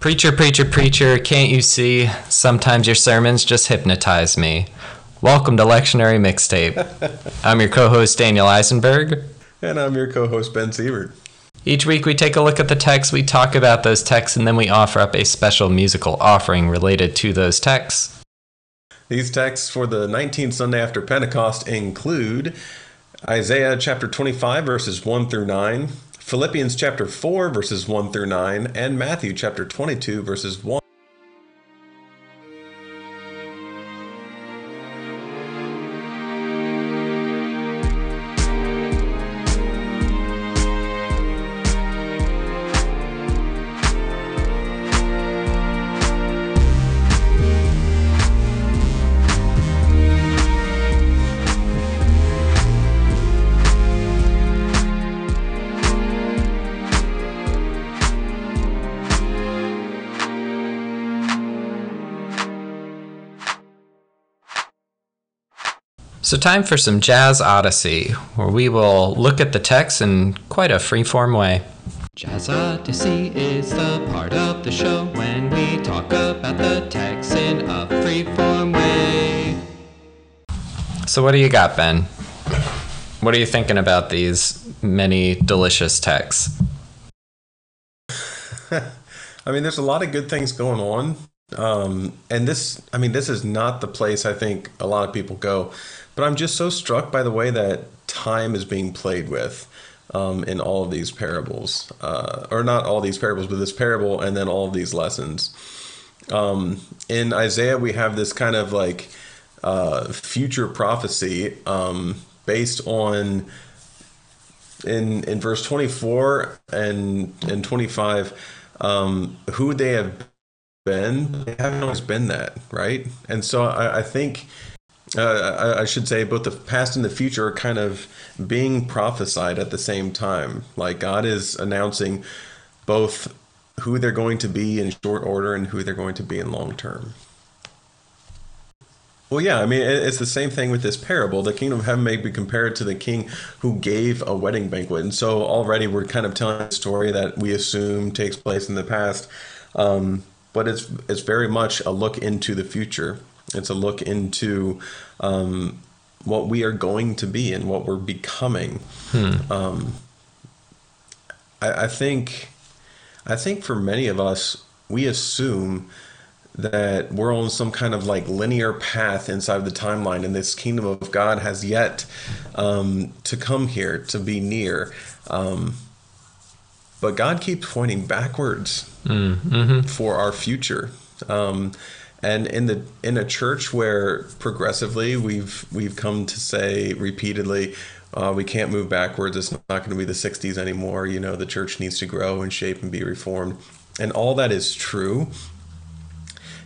Preacher, preacher, preacher, can't you see? Sometimes your sermons just hypnotize me. Welcome to Lectionary Mixtape. I'm your co host, Daniel Eisenberg. And I'm your co host, Ben Siebert. Each week we take a look at the text, we talk about those texts, and then we offer up a special musical offering related to those texts. These texts for the 19th Sunday after Pentecost include Isaiah chapter 25, verses 1 through 9, Philippians chapter 4, verses 1 through 9, and Matthew chapter 22, verses 1. Time for some Jazz Odyssey, where we will look at the text in quite a freeform way. Jazz Odyssey is the part of the show when we talk about the text in a freeform way. So, what do you got, Ben? What are you thinking about these many delicious texts? I mean, there's a lot of good things going on. Um, and this, I mean, this is not the place I think a lot of people go. But I'm just so struck by the way that time is being played with um, in all of these parables, uh, or not all these parables, but this parable and then all of these lessons. Um, in Isaiah, we have this kind of like uh, future prophecy um, based on in in verse 24 and and 25 um, who they have been. They haven't always been that, right? And so I, I think uh, I, I, should say both the past and the future are kind of being prophesied at the same time. Like God is announcing both who they're going to be in short order and who they're going to be in long term. Well, yeah, I mean, it's the same thing with this parable. The kingdom of heaven may be compared to the king who gave a wedding banquet. And so already we're kind of telling a story that we assume takes place in the past. Um, but it's, it's very much a look into the future. It's a look into um, what we are going to be and what we're becoming. Hmm. Um, I, I think, I think for many of us, we assume that we're on some kind of like linear path inside of the timeline, and this kingdom of God has yet um, to come here to be near. Um, but God keeps pointing backwards mm, mm-hmm. for our future. Um, and in the in a church where progressively we've we've come to say repeatedly uh, we can't move backwards it's not going to be the 60s anymore you know the church needs to grow and shape and be reformed and all that is true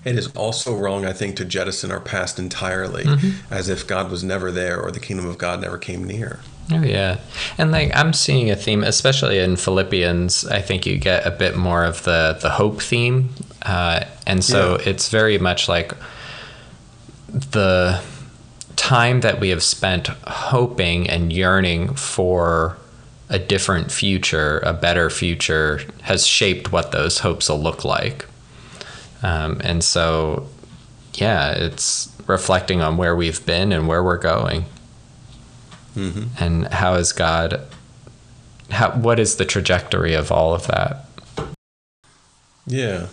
it is also wrong i think to jettison our past entirely mm-hmm. as if god was never there or the kingdom of god never came near Oh yeah, and like I'm seeing a theme, especially in Philippians. I think you get a bit more of the the hope theme, uh, and so yeah. it's very much like the time that we have spent hoping and yearning for a different future, a better future, has shaped what those hopes will look like. Um, and so, yeah, it's reflecting on where we've been and where we're going. Mm-hmm. And how is God? How what is the trajectory of all of that? Yeah,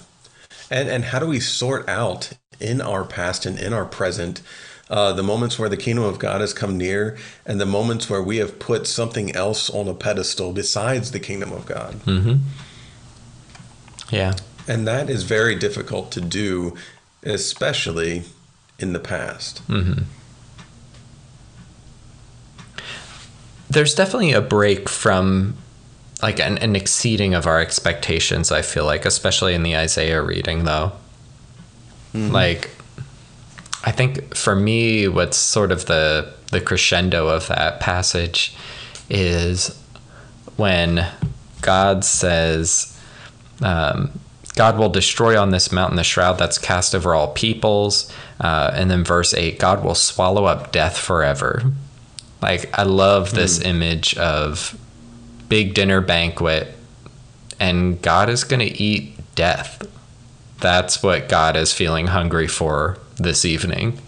and and how do we sort out in our past and in our present uh, the moments where the kingdom of God has come near, and the moments where we have put something else on a pedestal besides the kingdom of God. Mm-hmm. Yeah, and that is very difficult to do, especially in the past. Mm-hmm. there's definitely a break from like an, an, exceeding of our expectations i feel like especially in the isaiah reading though mm-hmm. like i think for me what's sort of the the crescendo of that passage is when god says um, god will destroy on this mountain the shroud that's cast over all peoples uh, and then verse 8 god will swallow up death forever like I love this mm. image of big dinner banquet and God is going to eat death. that's what God is feeling hungry for this evening.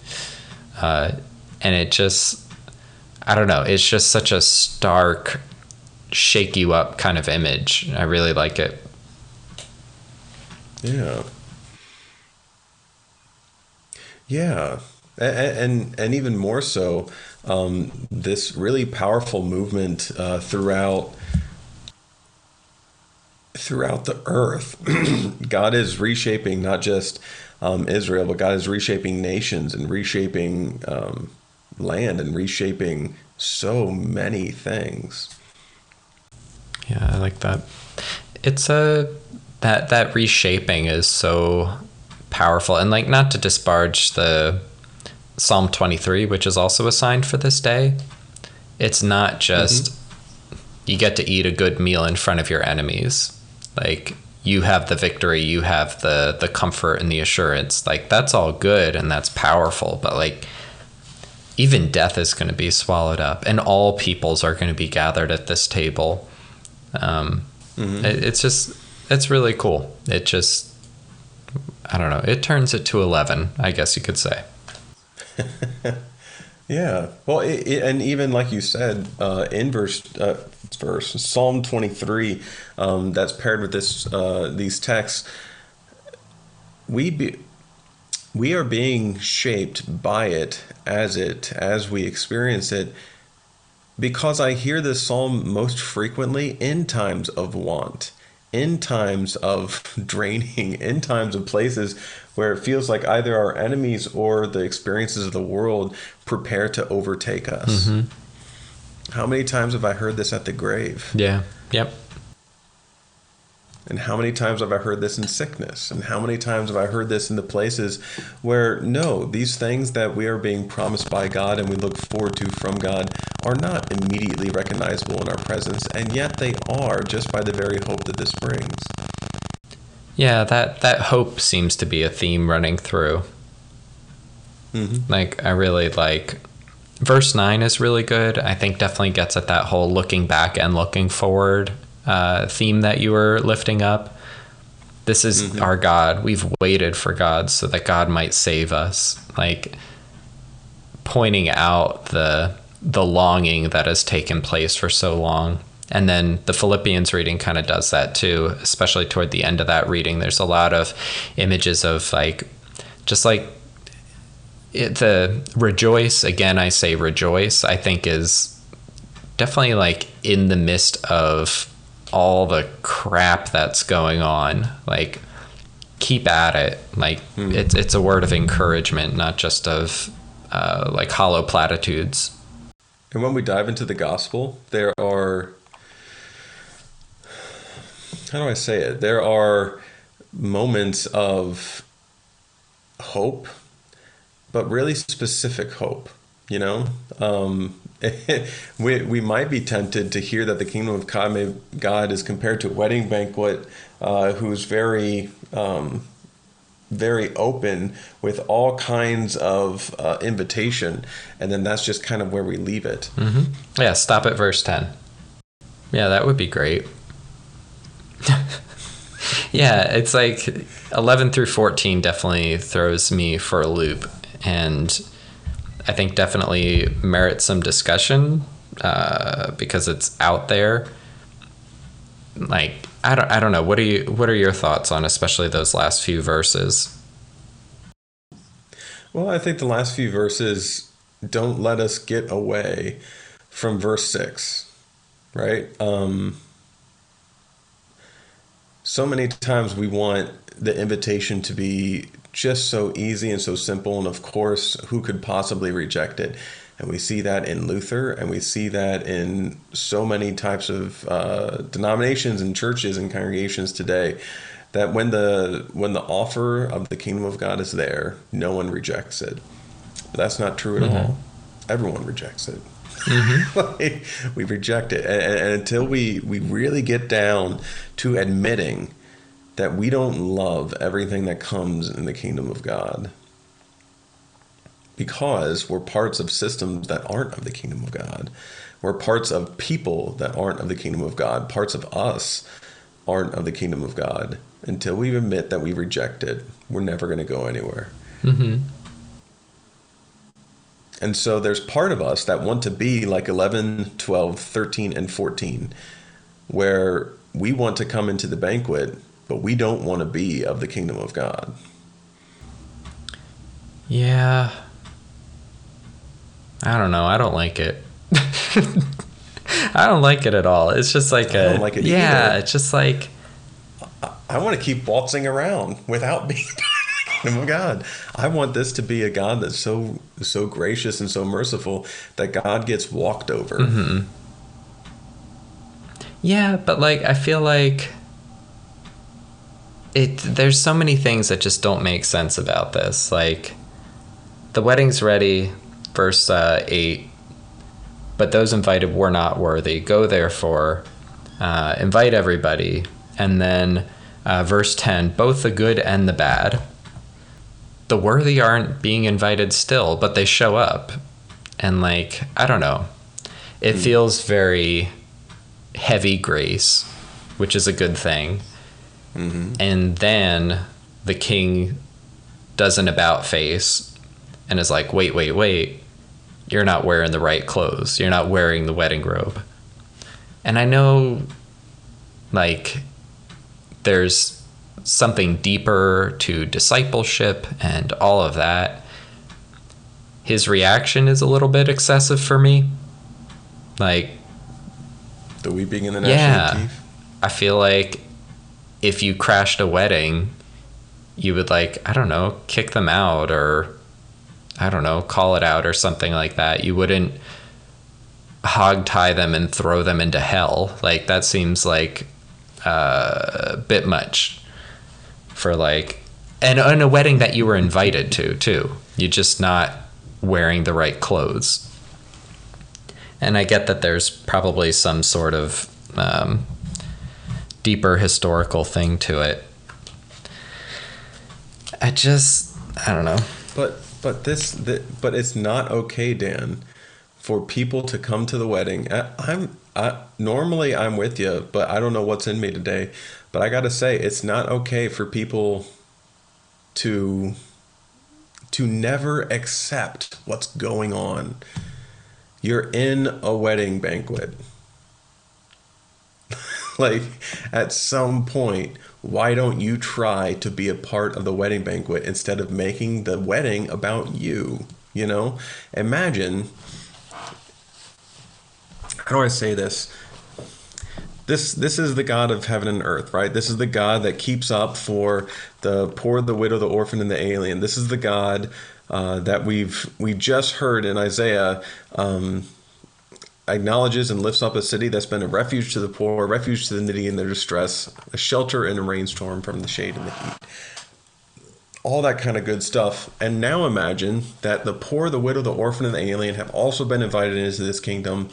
Uh, and it just, I don't know, it's just such a stark, shake you up kind of image. I really like it. Yeah. Yeah. And, and, and even more so, um, this really powerful movement uh, throughout throughout the earth. God is reshaping not just um, Israel, but God is reshaping nations and reshaping um, land and reshaping so many things. Yeah, I like that. It's a that that reshaping is so powerful, and like not to disparage the Psalm twenty three, which is also assigned for this day. It's not just mm-hmm. you get to eat a good meal in front of your enemies. Like you have the victory, you have the the comfort and the assurance. Like that's all good and that's powerful, but like even death is going to be swallowed up, and all peoples are going to be gathered at this table. Um, mm-hmm. it, it's just it's really cool. It just I don't know. It turns it to eleven, I guess you could say. yeah. Well, it, it, and even like you said, uh, in verse uh, verse Psalm twenty three, um, that's paired with this uh, these texts. We be we are being shaped by it as it as we experience it because I hear this psalm most frequently in times of want, in times of draining, in times of places where it feels like either our enemies or the experiences of the world prepare to overtake us. Mm-hmm. How many times have I heard this at the grave? Yeah. Yep. And how many times have I heard this in sickness? And how many times have I heard this in the places where, no, these things that we are being promised by God and we look forward to from God are not immediately recognizable in our presence, and yet they are just by the very hope that this brings. Yeah, that, that hope seems to be a theme running through. Mm-hmm. Like, I really like. Verse 9 is really good. I think definitely gets at that whole looking back and looking forward uh, theme that you were lifting up. This is mm-hmm. our God. We've waited for God so that God might save us. Like pointing out the the longing that has taken place for so long. And then the Philippians reading kind of does that too, especially toward the end of that reading. There's a lot of images of like, just like it, the rejoice, again, I say rejoice, I think is definitely like in the midst of all the crap that's going on. Like, keep at it. Like, hmm. it's it's a word of encouragement, not just of uh, like hollow platitudes. And when we dive into the gospel, there are how do I say it? There are moments of hope, but really specific hope. You know, um, we, we might be tempted to hear that the kingdom of God, may, God is compared to a wedding banquet uh, who's very, um, very open with all kinds of uh, invitation. And then that's just kind of where we leave it. Mm-hmm. Yeah, stop at verse 10. Yeah, that would be great. yeah, it's like 11 through 14 definitely throws me for a loop. And I think definitely merits some discussion uh, because it's out there. Like I don't I don't know. What are you what are your thoughts on especially those last few verses? Well, I think the last few verses don't let us get away from verse six, right? Um, so many times we want the invitation to be just so easy and so simple. And of course, who could possibly reject it? And we see that in Luther, and we see that in so many types of uh, denominations and churches and congregations today. That when the when the offer of the kingdom of God is there, no one rejects it. But that's not true at mm-hmm. all. Everyone rejects it. Mm-hmm. we reject it, and, and until we we really get down to admitting that we don't love everything that comes in the kingdom of God because we're parts of systems that aren't of the kingdom of God. We're parts of people that aren't of the kingdom of God. Parts of us aren't of the kingdom of God. until we admit that we reject it, we're never going to go anywhere. Mm-hmm. And so there's part of us that want to be like 11, 12, 13, and 14, where we want to come into the banquet, but we don't want to be of the kingdom of God. Yeah. I don't know. I don't like it. I don't like it at all. It's just like I a like it yeah. either. It's just like I want to keep waltzing around without being the kingdom of God. I want this to be a God that's so so gracious and so merciful that God gets walked over. Mm-hmm. yeah, but like I feel like it. There's so many things that just don't make sense about this. Like the wedding's ready, verse uh, eight. But those invited were not worthy. Go therefore, uh, invite everybody, and then uh, verse ten: both the good and the bad. The worthy aren't being invited still, but they show up, and like I don't know, it feels very heavy grace, which is a good thing. Mm-hmm. And then the king does an about face and is like, wait, wait, wait, you're not wearing the right clothes. You're not wearing the wedding robe. And I know, like, there's something deeper to discipleship and all of that. His reaction is a little bit excessive for me. Like, The weeping in the national yeah. I feel like if you crashed a wedding, you would like, I don't know, kick them out or I don't know, call it out or something like that. You wouldn't hog tie them and throw them into hell. Like that seems like uh, a bit much for like and on a wedding that you were invited to too. You're just not wearing the right clothes. And I get that there's probably some sort of um, deeper historical thing to it. I just, I don't know. But but this the, but it's not okay, Dan, for people to come to the wedding. I, I'm I, normally I'm with you, but I don't know what's in me today. But I gotta say, it's not okay for people to to never accept what's going on. You're in a wedding banquet. like at some point why don't you try to be a part of the wedding banquet instead of making the wedding about you you know? Imagine how do i say this? This this is the god of heaven and earth right? This is the god that keeps up for the poor the widow the orphan and the alien. This is the god uh, that we've we just heard in isaiah um, acknowledges and lifts up a city that's been a refuge to the poor, a refuge to the needy in their distress, a shelter in a rainstorm from the shade and the heat. All that kind of good stuff. And now imagine that the poor, the widow, the orphan, and the alien have also been invited into this kingdom.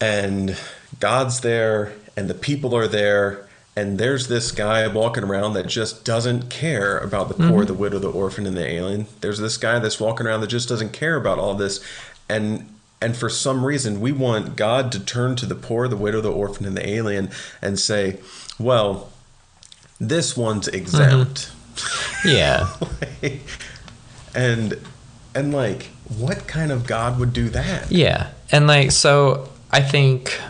And God's there, and the people are there, and there's this guy walking around that just doesn't care about the poor, mm-hmm. the widow, the orphan, and the alien. There's this guy that's walking around that just doesn't care about all this, and and for some reason we want God to turn to the poor, the widow, the orphan, and the alien and say, "Well, this one's mm-hmm. exempt," Yeah. and and like, what kind of God would do that? Yeah. And like, so I think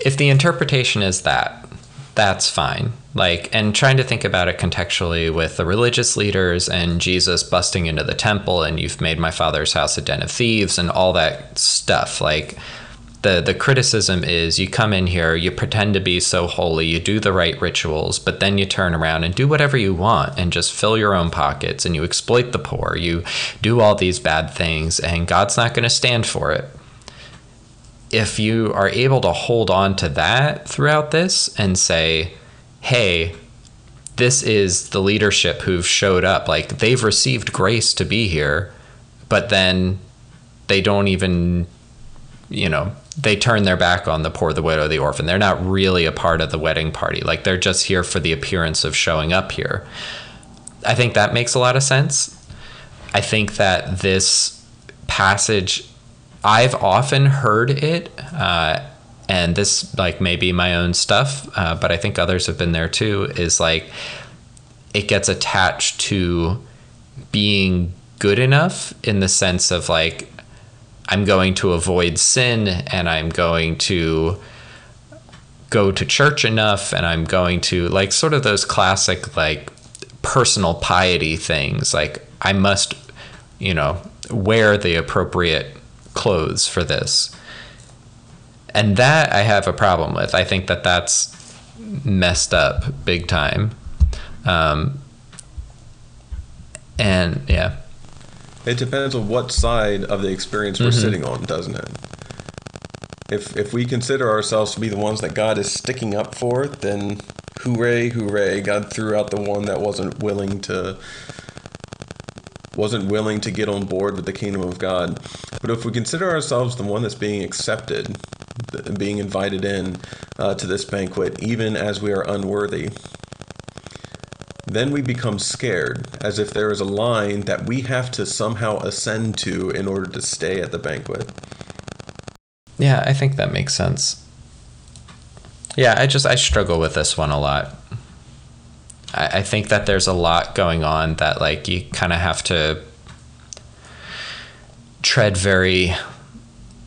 if the interpretation is that, that's fine. Like, and trying to think about it contextually with the religious leaders and Jesus busting into the temple and you've made my father's house a den of thieves and all that stuff. Like, the, the criticism is you come in here, you pretend to be so holy, you do the right rituals, but then you turn around and do whatever you want and just fill your own pockets and you exploit the poor. You do all these bad things, and God's not going to stand for it if you are able to hold on to that throughout this and say, hey, this is the leadership who've showed up, like they've received grace to be here, but then they don't even, you know, they turn their back on the poor, the widow, the orphan. They're not really a part of the wedding party. Like they're just here for the appearance of showing up here. I think that makes a lot of sense. I think that this passage I've often heard it uh, and this like may be my own stuff, uh, but I think others have been there too. Is like it gets attached to being good enough in the sense of like I'm going to avoid sin and I'm going to go to church enough and I'm going to like sort of those classic like personal piety things like I must you know wear the appropriate clothes for this and that I have a problem with I think that that's messed up big time um, and yeah It depends on what side of the experience we're sitting on, doesn't it? If if we consider ourselves to be the ones that God is sticking up for, then hooray, hooray! God threw out the one that wasn't willing to wasn't willing to get on board with the kingdom of God. But if we consider ourselves the one that's being accepted, being invited in uh, to this banquet, even as we are unworthy, then we become scared, as if there is a line that we have to somehow ascend to in order to stay at the banquet. Yeah, I think that makes sense. Yeah, I just I struggle with this one a lot. I, I think that there's a lot going on that like you kind of have to tread very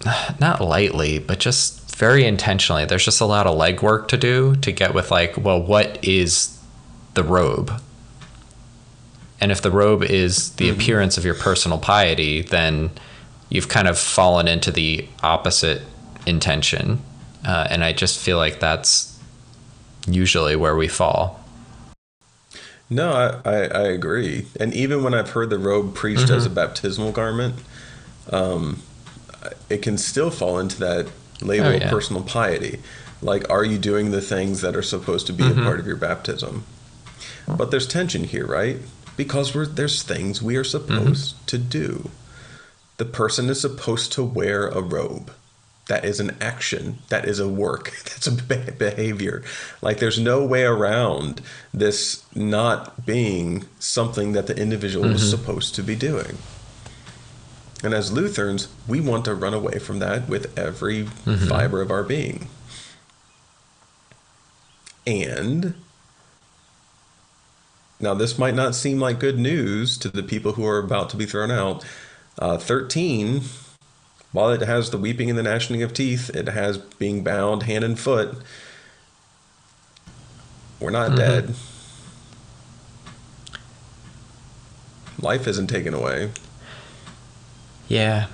not lightly, but just very intentionally. There's just a lot of legwork to do to get with like, well, what is the robe? And if the robe is the appearance of your personal piety, then you've kind of fallen into the opposite intention. Uh, and I just feel like that's usually where we fall. No, I, I, I agree. And even when I've heard the robe preached as a baptismal garment, um, it can still fall into that label Oh, of personal piety. Like, are you doing the things that are supposed to be a mm-hmm. part of your baptism? But there's tension here, right? Because we're, there's things we are supposed mm-hmm. to do. The person is supposed to wear a robe. That is an action. That is a work. That's a behavior. Like there's no way around this not being something that the individual was mm-hmm. supposed to be doing. And as Lutherans, we want to run away from that with every fiber of our being. And now, this might not seem like good news to the people who are about to be thrown out. Uh, 13, while it has the weeping and the gnashing of teeth, it has being bound hand and foot. We're not dead. Life isn't taken away. Yeah.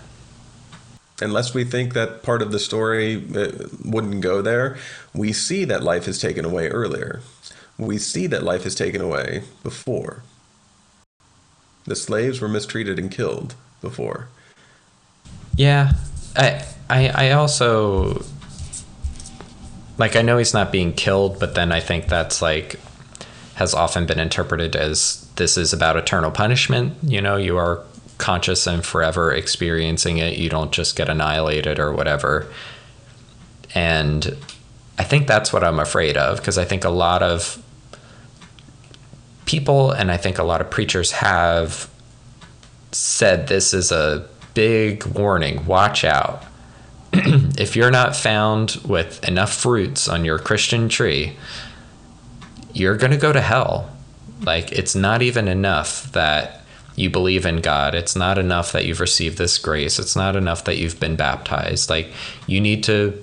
Unless we think that part of the story uh, wouldn't go there, we see that life is taken away earlier. We see that life is taken away before. The slaves were mistreated and killed before. Yeah. I I I also like I know he's not being killed, but then I think that's like has often been interpreted as this is about eternal punishment. You know, you are conscious and forever experiencing it. You don't just get annihilated or whatever. And I think that's what I'm afraid of because I think a lot of people and I think a lot of preachers have said this is a big warning. Watch out. if you're not found with enough fruits on your Christian tree, you're going to go to hell. Like, it's not even enough that you believe in God. It's not enough that you've received this grace. It's not enough that you've been baptized. Like, you need to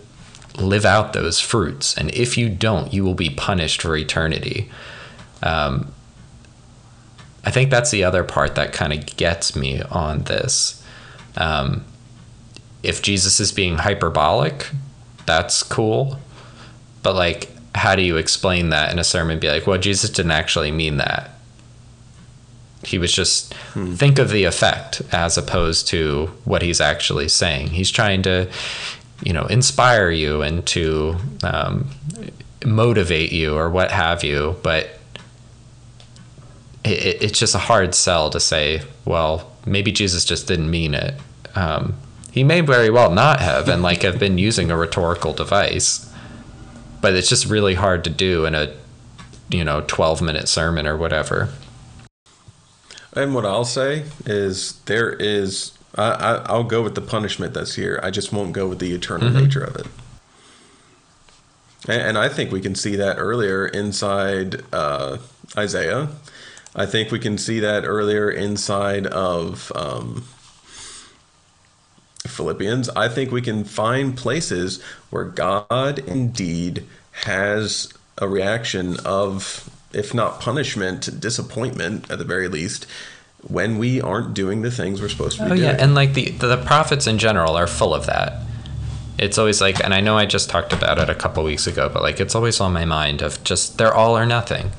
live out those fruits. And if you don't, you will be punished for eternity. Um, I think that's the other part that kind of gets me on this. Um, if Jesus is being hyperbolic, that's cool. But like, how do you explain that in a sermon? Be like, well, Jesus didn't actually mean that. He was just think of the effect as opposed to what he's actually saying. He's trying to, you know, inspire you and to um, motivate you or what have you. But it, it's just a hard sell to say, well, maybe Jesus just didn't mean it. Um, he may very well not have, and like have been using a rhetorical device, but it's just really hard to do in a, you know, twelve minute sermon or whatever. And what I'll say is there is I, I I'll go with the punishment that's here. I just won't go with the eternal nature of it. And, and I think we can see that earlier inside uh, Isaiah. I think we can see that earlier inside of um, Philippians. I think we can find places where God indeed has a reaction of, if not punishment, disappointment at the very least, when we aren't doing the things we're supposed to be Oh doing. yeah, and like the the prophets in general are full of that. It's always like, and I know I just talked about it a couple weeks ago, but like it's always on my mind of just they're all or nothing.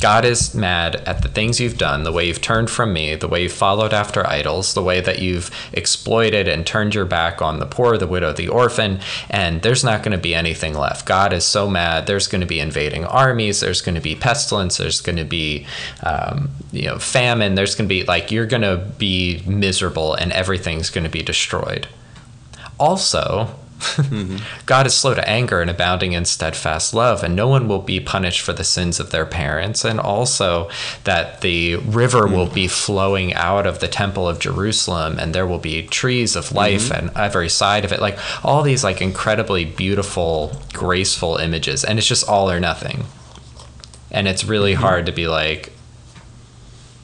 God is mad at the things you've done, the way you've turned from me, the way you've followed after idols, the way that you've exploited and turned your back on the poor, the widow, the orphan, and there's not going to be anything left. God is so mad. There's going to be invading armies. There's going to be pestilence. There's going to be, um, you know, famine. There's going to be like you're going to be miserable, and everything's going to be destroyed. Also, God is slow to anger and abounding in steadfast love, and no one will be punished for the sins of their parents. And also, that the river hmm. will be flowing out of the temple of Jerusalem, and there will be trees of hmm. life on every side of it. Like all these, like incredibly beautiful, graceful images, and it's just all or nothing. And it's really hmm. hard to be like,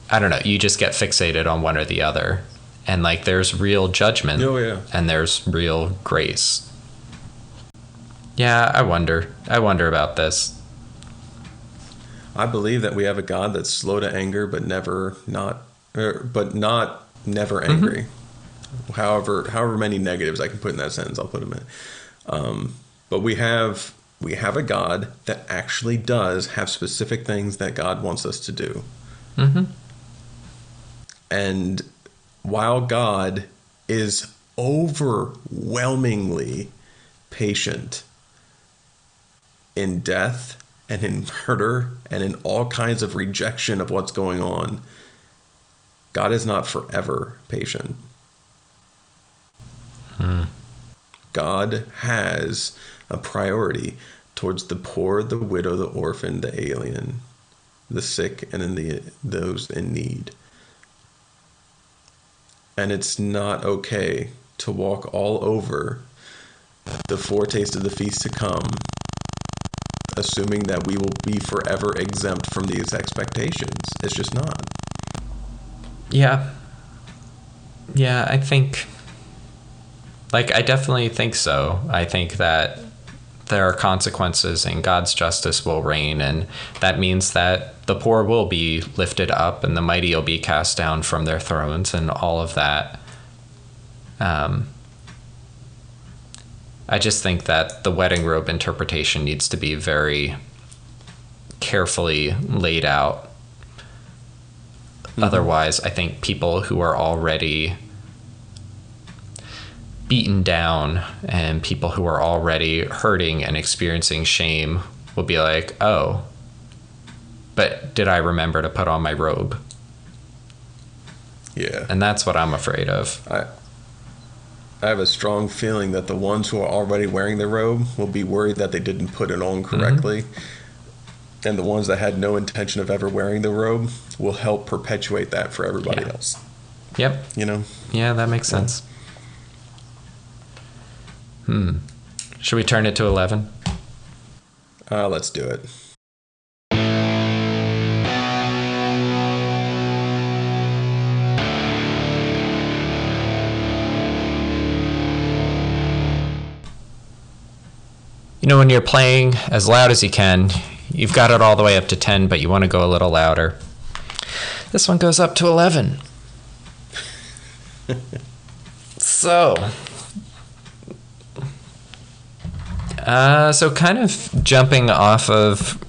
I don't know, you just get fixated on one or the other. And like, there's real judgment Oh, yeah. and there's real grace. Yeah, I wonder. I wonder about this. I believe that we have a God that's slow to anger, but never not, er, but not never angry. However, however many negatives I can put in that sentence, I'll put them in. Um, but we have we have a God that actually does have specific things that God wants us to do. And while God is overwhelmingly patient in death and in murder and in all kinds of rejection of what's going on, God is not forever patient. Hmm. God has a priority towards the poor, the widow, the orphan, the alien, the sick, and in the those in need. And it's not okay to walk all over the foretaste of the feast to come, assuming that we will be forever exempt from these expectations. It's just not. Yeah. Yeah, I think. Like, I definitely think so. I think that there are consequences and God's justice will reign, and that means that the poor will be lifted up and the mighty will be cast down from their thrones and all of that. Um, I just think that the wedding robe interpretation needs to be very carefully laid out. Mm-hmm. Otherwise, I think people who are already beaten down and people who are already hurting and experiencing shame will be like, oh, but did I remember to put on my robe? Yeah. And that's what I'm afraid of. I I have a strong feeling that the ones who are already wearing the robe will be worried that they didn't put it on correctly. And the ones that had no intention of ever wearing the robe will help perpetuate that for everybody Yeah. else. Yep. You know? Yeah, that makes sense. Hmm. Should we turn it to 11? Uh, let's do it. Know, when you're playing as loud as you can, you've got it all the way up to 10, but you want to go a little louder. This one goes up to 11. so, uh, so kind of jumping off of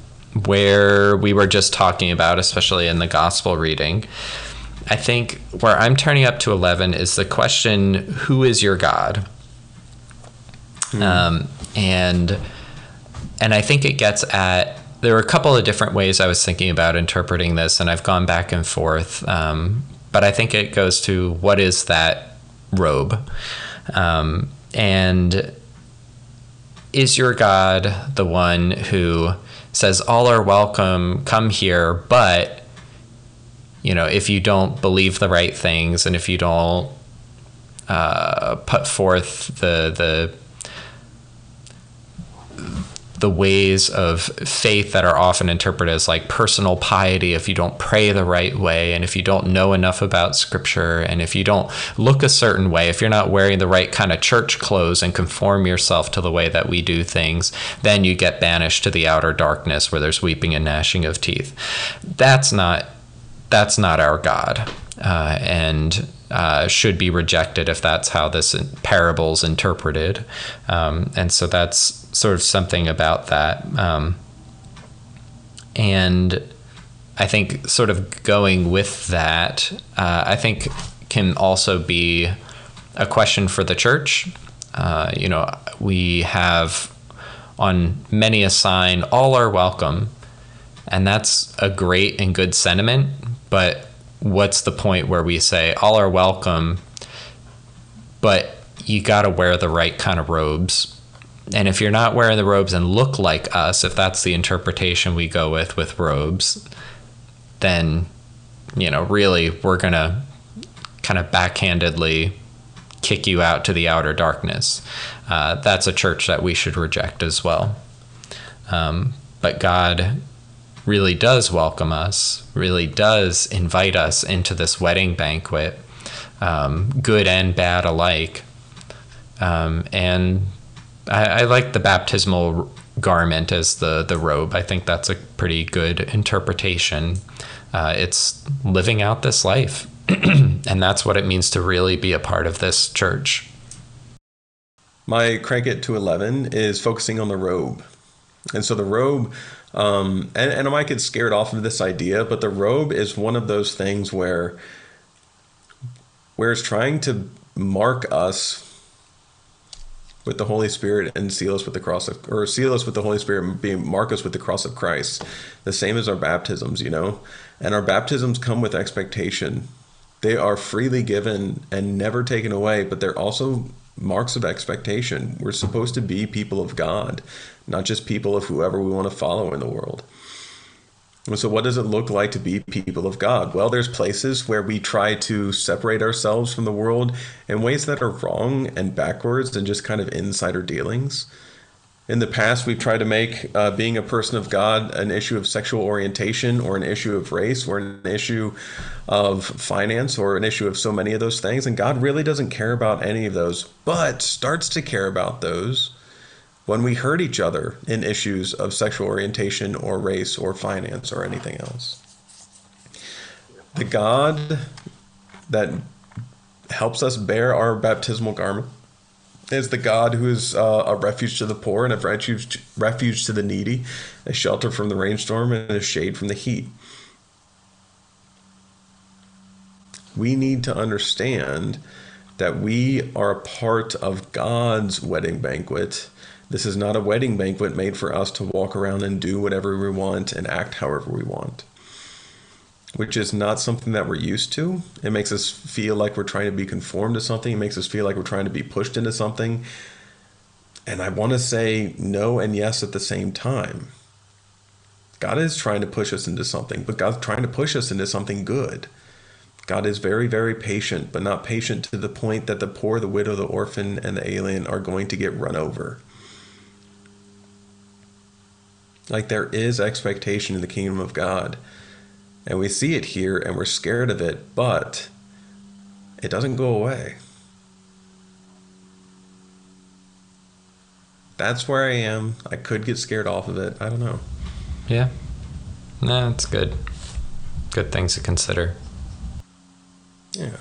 where we were just talking about, especially in the gospel reading, I think where I'm turning up to 11 is the question, Who is your God? Um, and and I think it gets at there were a couple of different ways I was thinking about interpreting this, and I've gone back and forth. Um, but I think it goes to what is that robe, um, and is your God the one who says all are welcome, come here, but you know if you don't believe the right things and if you don't uh, put forth the the the ways of faith that are often interpreted as like personal piety if you don't pray the right way and if you don't know enough about scripture and if you don't look a certain way if you're not wearing the right kind of church clothes and conform yourself to the way that we do things then you get banished to the outer darkness where there's weeping and gnashing of teeth that's not that's not our god uh, and uh, should be rejected if that's how this parable's interpreted. Um, and so that's sort of something about that. Um, and I think sort of going with that, uh, I think can also be a question for the church. Uh, you know, we have on many a sign, all are welcome. And that's a great and good sentiment, but what's the point where we say all are welcome, but you got to wear the right kind of robes. And if you're not wearing the robes and look like us, if that's the interpretation we go with with robes, then, you know, really we're going to kind of backhandedly kick you out to the outer darkness. Uh, that's a church that we should reject as well. Um, but God really does welcome us, really does invite us into this wedding banquet, um, good and bad alike. Um, and I, I, like the baptismal garment as the, the robe. I think that's a pretty good interpretation. Uh, it's living out this life, and that's what it means to really be a part of this church. My crank it to 11 is focusing on the robe. And so the robe um, and, and I might get scared off of this idea, but the robe is one of those things where where it's trying to mark us with the Holy Spirit and seal us with the cross of, or seal us with the Holy Spirit being mark us with the cross of Christ. The same as our baptisms, you know? And our baptisms come with expectation. They are freely given and never taken away, but they're also marks of expectation. We're supposed to be people of God, not just people of whoever we want to follow in the world. So, what does it look like to be people of God? Well, there's places where we try to separate ourselves from the world in ways that are wrong and backwards and just kind of insider dealings. In the past, we've tried to make uh, being a person of God an issue of sexual orientation or an issue of race or an issue of finance or an issue of so many of those things. And God really doesn't care about any of those, but starts to care about those when we hurt each other in issues of sexual orientation or race or finance or anything else. The God that helps us bear our baptismal garment is the God who is uh, a refuge to the poor and a refuge, refuge to the needy, a shelter from the rainstorm and a shade from the heat. We need to understand that we are a part of God's wedding banquet. This is not a wedding banquet made for us to walk around and do whatever we want and act however we want which is not something that we're used to. It makes us feel like we're trying to be conformed to something. It makes us feel like we're trying to be pushed into something. And I want to say no and yes at the same time. God is trying to push us into something, but God's trying to push us into something good. God is very, very patient, but not patient to the point that the poor, the widow, the orphan, and the alien are going to get run over. Like there is expectation in the kingdom of God and we see it here and we're scared of it, but it doesn't go away. That's where I am. I could get scared off of it. I don't know. Yeah. No, it's good. Good things to consider. Yeah.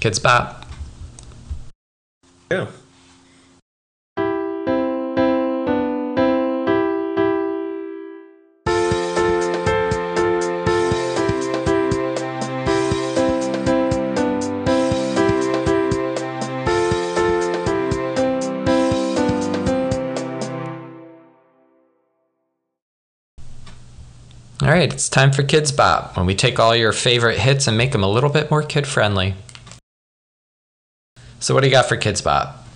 Kidz Bop. Yeah. All right, it's time for Kidz Bop, when we take all your favorite hits and make them a little bit more kid friendly. So, what do you got for Kidz Bop?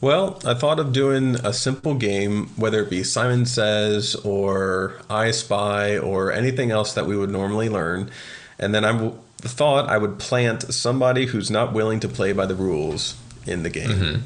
Well, I thought of doing a simple game, whether it be Simon Says or I Spy or anything else that we would normally learn. And then I w- thought I would plant somebody who's not willing to play by the rules in the game. Mm-hmm.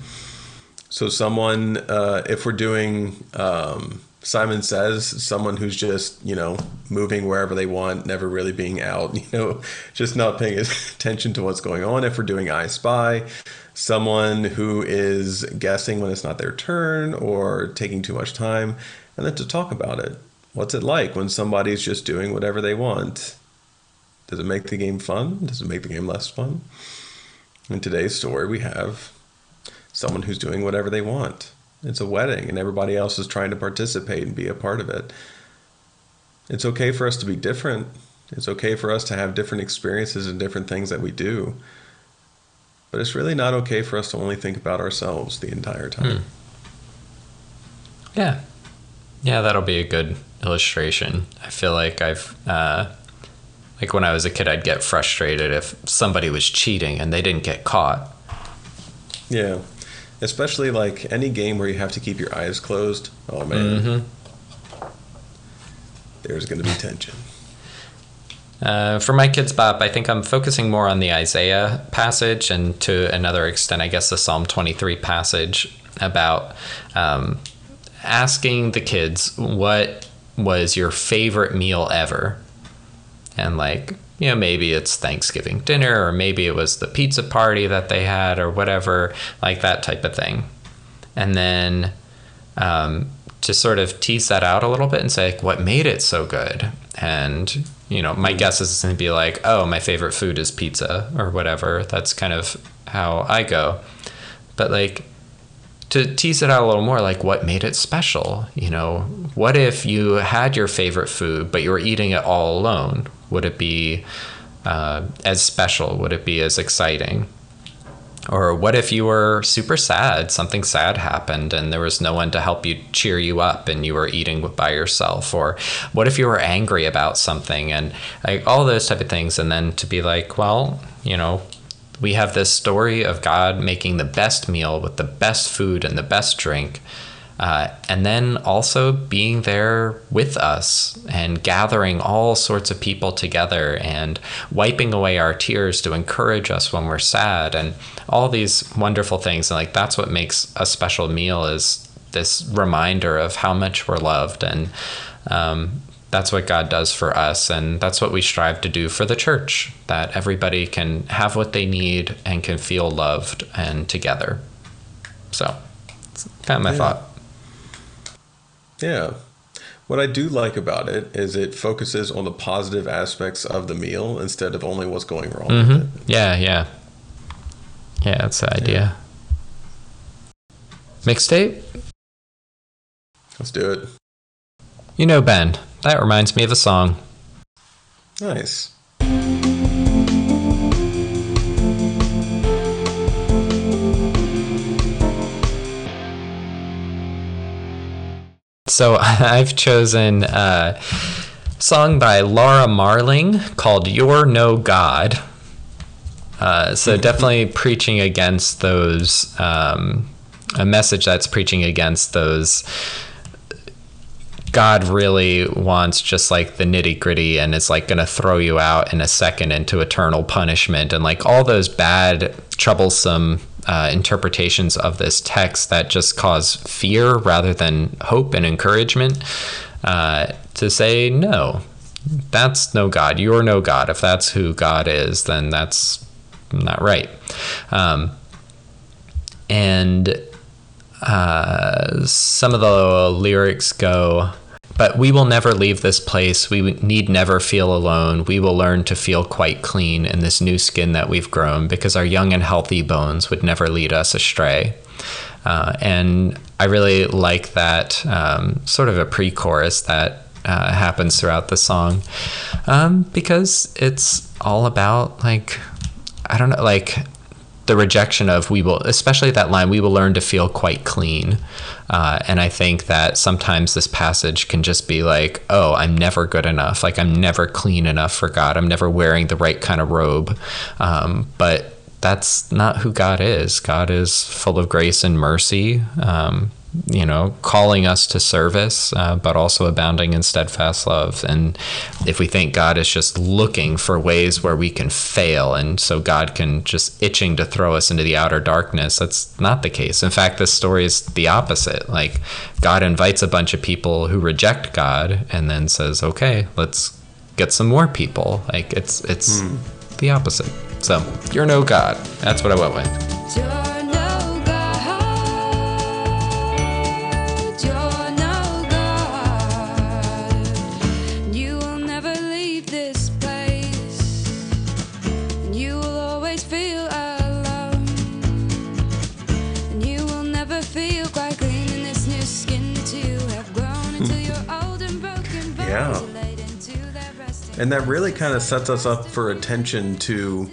So someone, uh, if we're doing um, Simon Says, someone who's just you know moving wherever they want, never really being out, you know, just not paying attention to what's going on. If we're doing I Spy, someone who is guessing when it's not their turn or taking too much time, and then to talk about it. What's it like when somebody's just doing whatever they want? Does it make the game fun? Does it make the game less fun? In today's story, we have someone who's doing whatever they want. It's a wedding, and everybody else is trying to participate and be a part of it. It's okay for us to be different. It's okay for us to have different experiences and different things that we do. But it's really not okay for us to only think about ourselves the entire time. Hmm. Yeah. Yeah, that'll be a good illustration. I feel like I've, uh, like when I was a kid, I'd get frustrated if somebody was cheating and they didn't get caught. Yeah. Especially like any game where you have to keep your eyes closed. Oh man. Mm-hmm. There's going to be tension. Uh, for my Kidz Bop, I think I'm focusing more on the Isaiah passage and to another extent, I guess, the Psalm 23 passage about um, asking the kids what was your favorite meal ever. And like, you know, maybe it's Thanksgiving dinner or maybe it was the pizza party that they had or whatever, like that type of thing. And then um, to sort of tease that out a little bit and say, like, what made it so good? And, you know, my guess is it's going to be like, oh, my favorite food is pizza or whatever. That's kind of how I go. But like, to tease it out a little more, like what made it special? You know, what if you had your favorite food, but you were eating it all alone? Would it be uh, as special? Would it be as exciting? Or what if you were super sad? Something sad happened and there was no one to help you cheer you up and you were eating by yourself? Or what if you were angry about something and like all those type of things? And then to be like, well, you know, we have this story of God making the best meal with the best food and the best drink. Uh, and then also being there with us and gathering all sorts of people together and wiping away our tears to encourage us when we're sad and all these wonderful things and like that's what makes a special meal is this reminder of how much we're loved and um, that's what God does for us. And that's what we strive to do for the church that everybody can have what they need and can feel loved and together. So, it's kind of my Yeah. thought. Yeah. What I do like about it is it focuses on the positive aspects of the meal instead of only what's going wrong with mm-hmm. it. Yeah, yeah. Yeah, that's the idea. Mixtape? Let's do it. You know, Ben, that reminds me of a song. Nice. So I've chosen a song by Laura Marling called You're No God. Uh, so definitely preaching against those, um, a message that's preaching against those. God really wants just like the nitty gritty and is like going to throw you out in a second into eternal punishment and like all those bad, troublesome uh, interpretations of this text that just cause fear rather than hope and encouragement. Uh, to say, no, that's no God. You're no God. If that's who God is, then that's not right. Um, and uh, some of the lyrics go, but we will never leave this place. We need never feel alone. We will learn to feel quite clean in this new skin that we've grown because our young and healthy bones would never lead us astray. Uh, and I really like that um, sort of a pre chorus that uh, happens throughout the song um, because it's all about, like, I don't know, like the rejection of we will, especially that line, we will learn to feel quite clean. Uh, and I think that sometimes this passage can just be like, oh, I'm never good enough. Like, I'm never clean enough for God. I'm never wearing the right kind of robe. Um, but that's not who God is. God is full of grace and mercy. Um, you know, calling us to service, uh, but also abounding in steadfast love. And if we think God is just looking for ways where we can fail, and so God can just itching to throw us into the outer darkness, that's not the case. In fact, this story is the opposite. Like, God invites a bunch of people who reject God and then says, okay, let's get some more people. Like, it's, it's the opposite. So, you're no God. That's what I went with. And that really kind of sets us up for attention to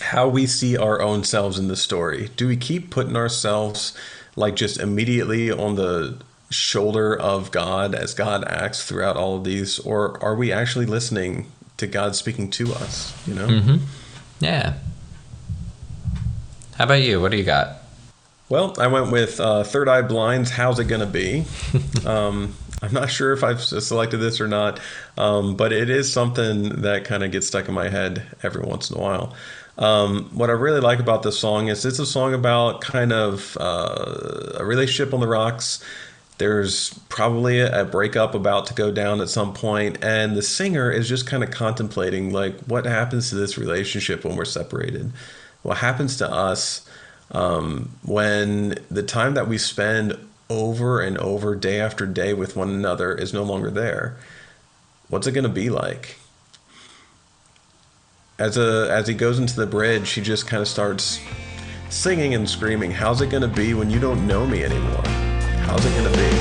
how we see our own selves in the story. Do we keep putting ourselves like just immediately on the shoulder of God as God acts throughout all of these, or are we actually listening to God speaking to us? You know? Mm-hmm. Yeah. How about you? What do you got? Well, I went with uh, Third Eye Blind's How's It Gonna Be? um, I'm not sure if I've selected this or not, um, but it is something that kind of gets stuck in my head every once in a while. Um, what I really like about this song is it's a song about kind of uh, a relationship on the rocks. There's probably a breakup about to go down at some point, and the singer is just kind of contemplating like what happens to this relationship when we're separated. What happens to us um, when the time that we spend over and over, day after day, with one another is no longer there? What's it going to be like? As a as he goes into the bridge, he just kind of starts singing and screaming. How's it going to be when you don't know me anymore? How's it going to be?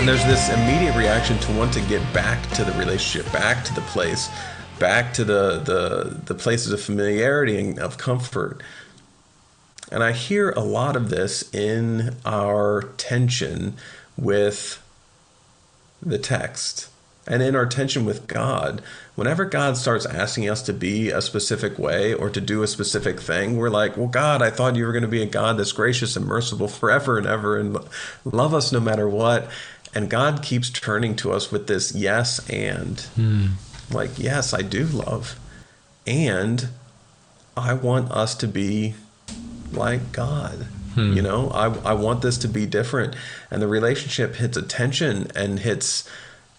And there's this immediate reaction to want to get back to the relationship, back to the place, back to the the, the places of familiarity and of comfort. And I hear a lot of this in our tension with the text and in our tension with God. Whenever God starts asking us to be a specific way or to do a specific thing, we're like, Well, God, I thought you were going to be a God that's gracious and merciful forever and ever and love us no matter what. And God keeps turning to us with this yes and. Like, yes, I do love. And I want us to be like God. You know, I, I want this to be different. And the relationship hits a tension and hits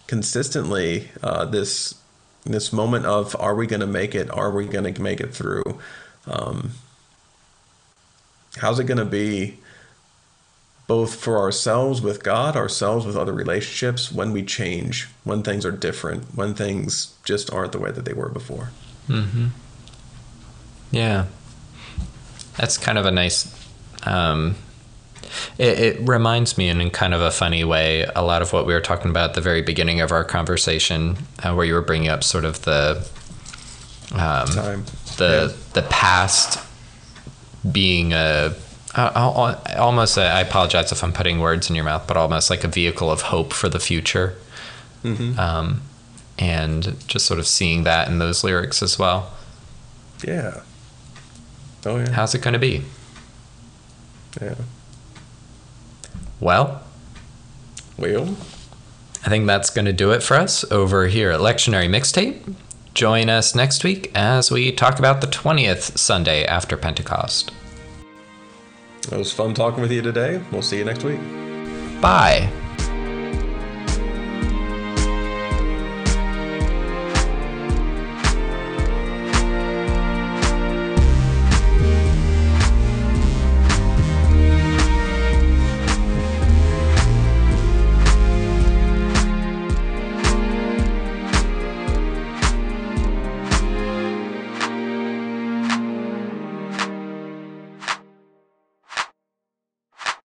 consistently uh, this this moment of are we going to make it? Are we going to make it through? Um, how's it going to be both for ourselves with God, ourselves with other relationships when we change, when things are different, when things just aren't the way that they were before? Mm-hmm. Yeah. That's kind of a nice. Um, it, it reminds me, in, in kind of a funny way, a lot of what we were talking about at the very beginning of our conversation, uh, where you were bringing up sort of the um, the the past being a uh, al- al- almost I apologize if I'm putting words in your mouth, but almost like a vehicle of hope for the future, um, and just sort of seeing that in those lyrics as well. Yeah. Oh yeah. How's it going to be? Yeah. Well, Well, I think that's going to do it for us over here at Lectionary Mixtape. Join us next week as we talk about the 20th Sunday after Pentecost. It was fun talking with you today. We'll see you next week. Bye.